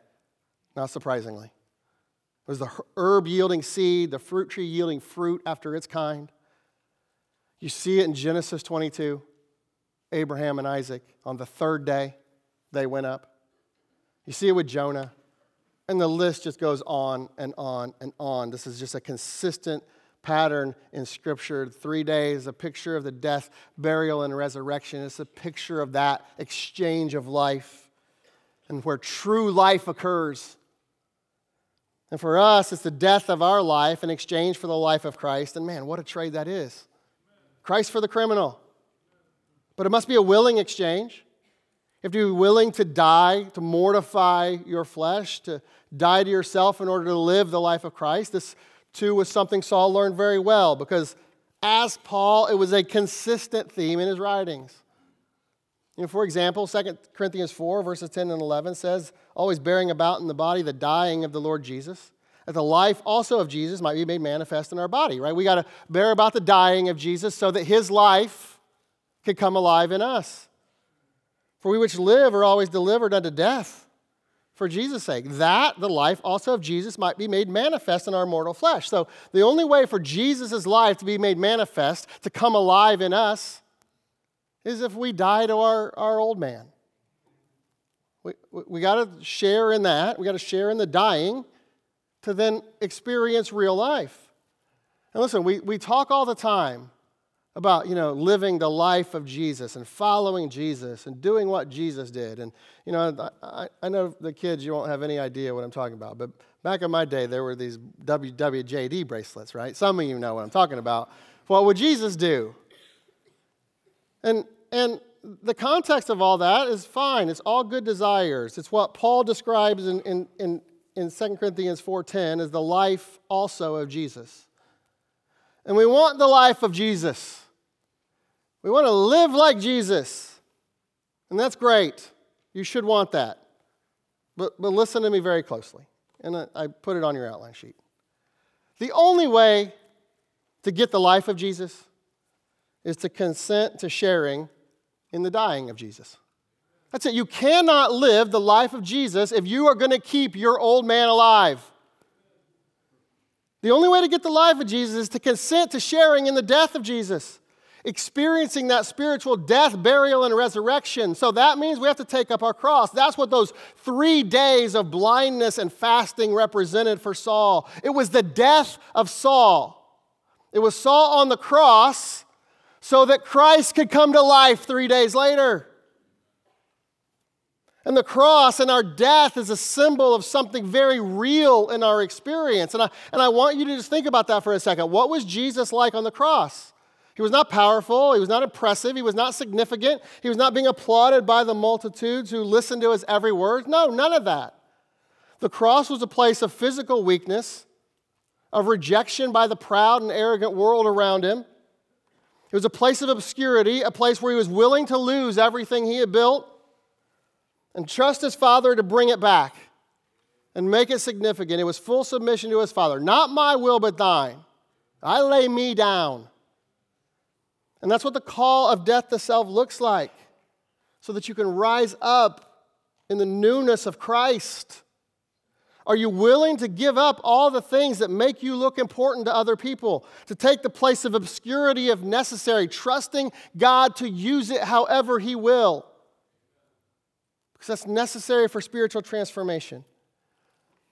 Speaker 1: not surprisingly. It was the herb yielding seed, the fruit tree yielding fruit after its kind. You see it in Genesis 22. Abraham and Isaac on the third day, they went up. You see it with Jonah. And the list just goes on and on and on. This is just a consistent pattern in Scripture. Three days, a picture of the death, burial, and resurrection. It's a picture of that exchange of life and where true life occurs. And for us, it's the death of our life in exchange for the life of Christ. And man, what a trade that is. Christ for the criminal. But it must be a willing exchange. You have to be willing to die, to mortify your flesh, to die to yourself in order to live the life of Christ. This, too, was something Saul learned very well because, as Paul, it was a consistent theme in his writings. You know, for example, 2 Corinthians 4, verses 10 and 11 says, always bearing about in the body the dying of the Lord Jesus, that the life also of Jesus might be made manifest in our body, right? We got to bear about the dying of Jesus so that his life could come alive in us. For we which live are always delivered unto death for Jesus' sake, that the life also of Jesus might be made manifest in our mortal flesh. So, the only way for Jesus' life to be made manifest, to come alive in us, is if we die to our, our old man. We, we, we got to share in that. We got to share in the dying to then experience real life. And listen, we, we talk all the time about, you know, living the life of Jesus and following Jesus and doing what Jesus did. And, you know, I, I know the kids, you won't have any idea what I'm talking about, but back in my day, there were these WWJD bracelets, right? Some of you know what I'm talking about. What would Jesus do? And and the context of all that is fine. It's all good desires. It's what Paul describes in, in, in, in 2 Corinthians 4.10 as the life also of Jesus. And we want the life of Jesus. We want to live like Jesus. And that's great. You should want that. But, but listen to me very closely. And I, I put it on your outline sheet. The only way to get the life of Jesus is to consent to sharing in the dying of Jesus. That's it. You cannot live the life of Jesus if you are going to keep your old man alive. The only way to get the life of Jesus is to consent to sharing in the death of Jesus, experiencing that spiritual death, burial, and resurrection. So that means we have to take up our cross. That's what those three days of blindness and fasting represented for Saul. It was the death of Saul. It was Saul on the cross so that Christ could come to life three days later. And the cross and our death is a symbol of something very real in our experience. And I, and I want you to just think about that for a second. What was Jesus like on the cross? He was not powerful. He was not impressive. He was not significant. He was not being applauded by the multitudes who listened to his every word. No, none of that. The cross was a place of physical weakness, of rejection by the proud and arrogant world around him. It was a place of obscurity, a place where he was willing to lose everything he had built and trust his father to bring it back and make it significant. It was full submission to his father. Not my will, but thine. I lay me down. And that's what the call of death to self looks like, so that you can rise up in the newness of Christ. Are you willing to give up all the things that make you look important to other people, to take the place of obscurity if necessary, trusting God to use it however He will? Because that's necessary for spiritual transformation.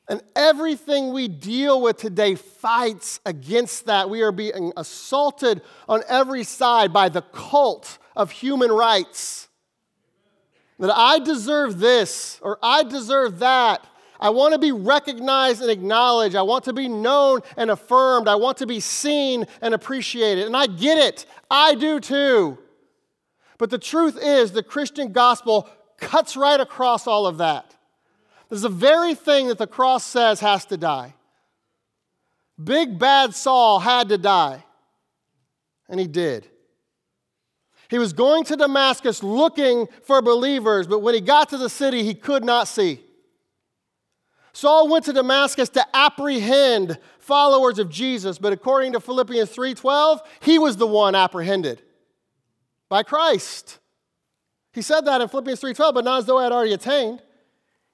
Speaker 1: And everything we deal with today fights against that. We are being assaulted on every side by the cult of human rights. That I deserve this or I deserve that. I want to be recognized and acknowledged. I want to be known and affirmed. I want to be seen and appreciated. And I get it. I do too. But the truth is, the Christian gospel cuts right across all of that. There's the very thing that the cross says has to die. Big bad Saul had to die, and he did. He was going to Damascus looking for believers, but when he got to the city, he could not see. Saul went to Damascus to apprehend followers of Jesus, but according to Philippians 3:12, he was the one apprehended by Christ. He said that in Philippians 3:12, but not as though I had already attained.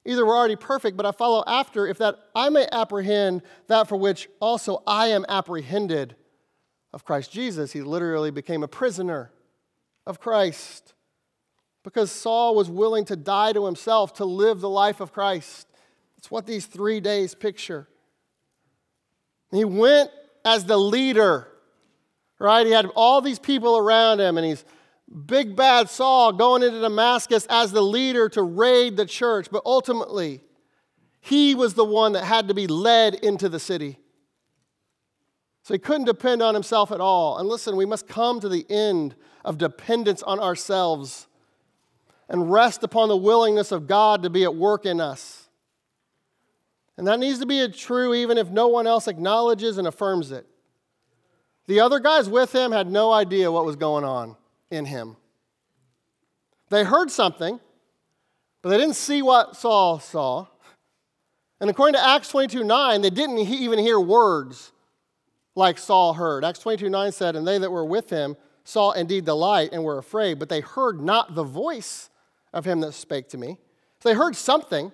Speaker 1: Either we're already perfect, but I follow after, if that I may apprehend that for which also I am apprehended of Christ Jesus. He literally became a prisoner of Christ because Saul was willing to die to himself to live the life of Christ. It's what these three days picture. He went as the leader, right? He had all these people around him, and he's big bad Saul going into Damascus as the leader to raid the church. But ultimately, he was the one that had to be led into the city. So he couldn't depend on himself at all. And listen, we must come to the end of dependence on ourselves and rest upon the willingness of God to be at work in us. And that needs to be true even if no one else acknowledges and affirms it. The other guys with him had no idea what was going on in him. They heard something, but they didn't see what Saul saw. And according to Acts 22 9, they didn't even hear words like Saul heard. Acts 22 9 said, And they that were with him saw indeed the light and were afraid, but they heard not the voice of him that spake to me. So they heard something,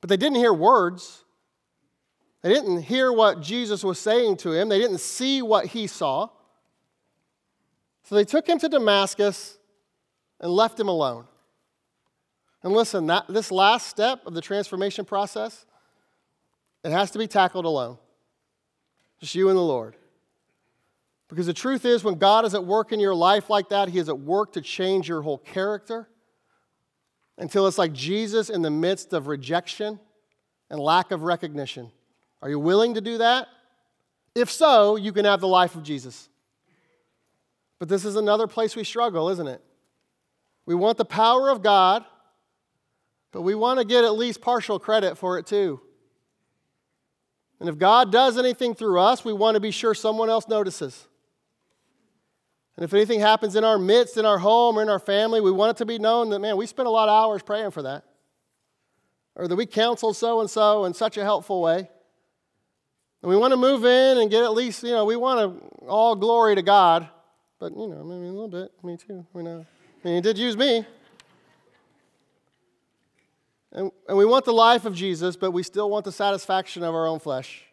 Speaker 1: but they didn't hear words. They didn't hear what Jesus was saying to him. They didn't see what he saw. So they took him to Damascus and left him alone. And listen, that, this last step of the transformation process, it has to be tackled alone. Just you and the Lord. Because the truth is, when God is at work in your life like that, He is at work to change your whole character until it's like Jesus in the midst of rejection and lack of recognition. Are you willing to do that? If so, you can have the life of Jesus. But this is another place we struggle, isn't it? We want the power of God, but we want to get at least partial credit for it too. And if God does anything through us, we want to be sure someone else notices. And if anything happens in our midst, in our home, or in our family, we want it to be known that, man, we spent a lot of hours praying for that. Or that we counseled so and so in such a helpful way. And we want to move in and get at least, you know, we want to all glory to God. But, you know, I mean, a little bit, me too. We know. I mean, He did use me. And, and we want the life of Jesus, but we still want the satisfaction of our own flesh.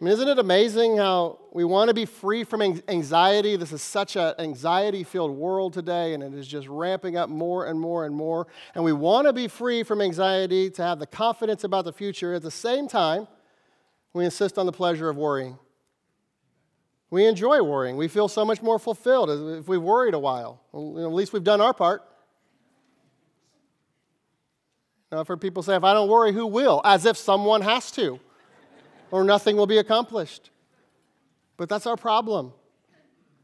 Speaker 1: I mean, isn't it amazing how we want to be free from anxiety? This is such an anxiety filled world today, and it is just ramping up more and more and more. And we want to be free from anxiety to have the confidence about the future. At the same time, we insist on the pleasure of worrying. We enjoy worrying. We feel so much more fulfilled if we've worried a while. Well, at least we've done our part. Now, I've heard people say, if I don't worry, who will? As if someone has to or nothing will be accomplished. But that's our problem.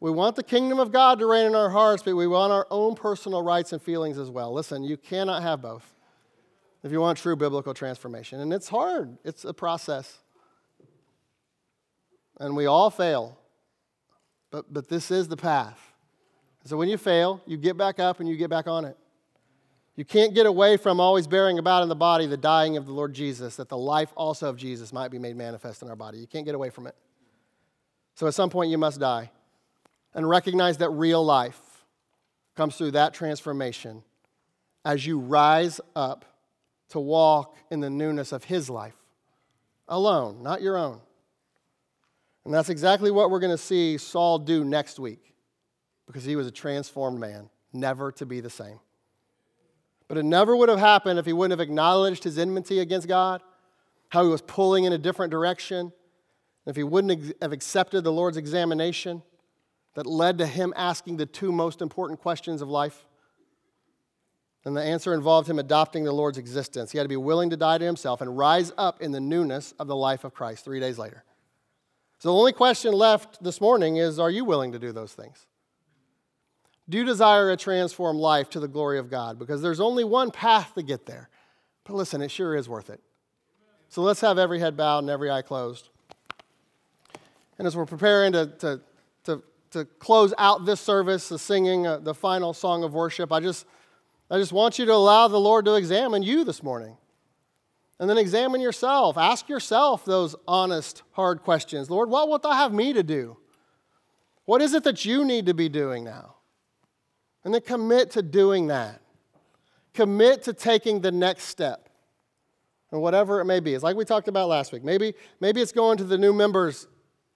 Speaker 1: We want the kingdom of God to reign in our hearts, but we want our own personal rights and feelings as well. Listen, you cannot have both if you want true biblical transformation. And it's hard, it's a process. And we all fail, but, but this is the path. So when you fail, you get back up and you get back on it. You can't get away from always bearing about in the body the dying of the Lord Jesus, that the life also of Jesus might be made manifest in our body. You can't get away from it. So at some point, you must die and recognize that real life comes through that transformation as you rise up to walk in the newness of His life alone, not your own. And that's exactly what we're going to see Saul do next week because he was a transformed man, never to be the same. But it never would have happened if he wouldn't have acknowledged his enmity against God, how he was pulling in a different direction, if he wouldn't have accepted the Lord's examination that led to him asking the two most important questions of life. And the answer involved him adopting the Lord's existence. He had to be willing to die to himself and rise up in the newness of the life of Christ three days later. So the only question left this morning is Are you willing to do those things? Do you desire a transformed life to the glory of God? Because there's only one path to get there. But listen, it sure is worth it. So let's have every head bowed and every eye closed. And as we're preparing to, to, to, to close out this service, the singing uh, the final song of worship, I just, I just want you to allow the Lord to examine you this morning. And then examine yourself. Ask yourself those honest, hard questions. Lord, what wilt thou have me to do? What is it that you need to be doing now? And then commit to doing that. Commit to taking the next step. And whatever it may be. It's like we talked about last week. Maybe, maybe it's going to the new members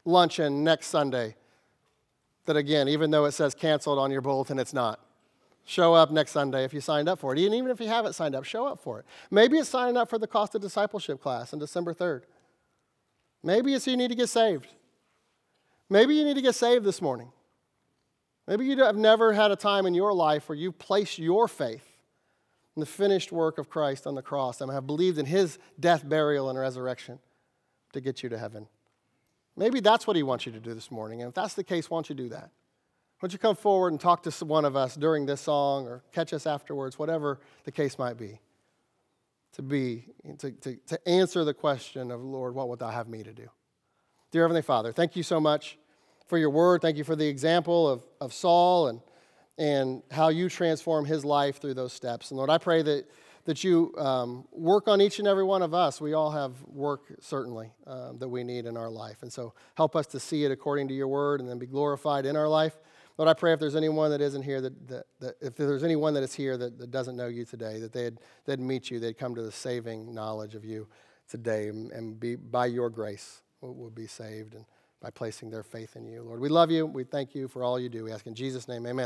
Speaker 1: luncheon next Sunday. That again, even though it says canceled on your bulletin, it's not. Show up next Sunday if you signed up for it. And even if you haven't signed up, show up for it. Maybe it's signing up for the cost of discipleship class on December 3rd. Maybe it's you need to get saved. Maybe you need to get saved this morning. Maybe you have never had a time in your life where you placed your faith in the finished work of Christ on the cross and have believed in his death, burial, and resurrection to get you to heaven. Maybe that's what He wants you to do this morning. And if that's the case, why don't you do that? Why don't you come forward and talk to one of us during this song or catch us afterwards, whatever the case might be, to be, to, to, to answer the question of, Lord, what would thou have me to do? Dear Heavenly Father, thank you so much for your word. Thank you for the example of, of Saul and, and how you transform his life through those steps. And Lord, I pray that, that you um, work on each and every one of us. We all have work, certainly, um, that we need in our life. And so help us to see it according to your word and then be glorified in our life. Lord, I pray if there's anyone that isn't here, that, that, that if there's anyone that is here that, that doesn't know you today, that they'd, they'd meet you, they'd come to the saving knowledge of you today and, and be, by your grace will be saved and by placing their faith in you. Lord, we love you. We thank you for all you do. We ask in Jesus' name, amen.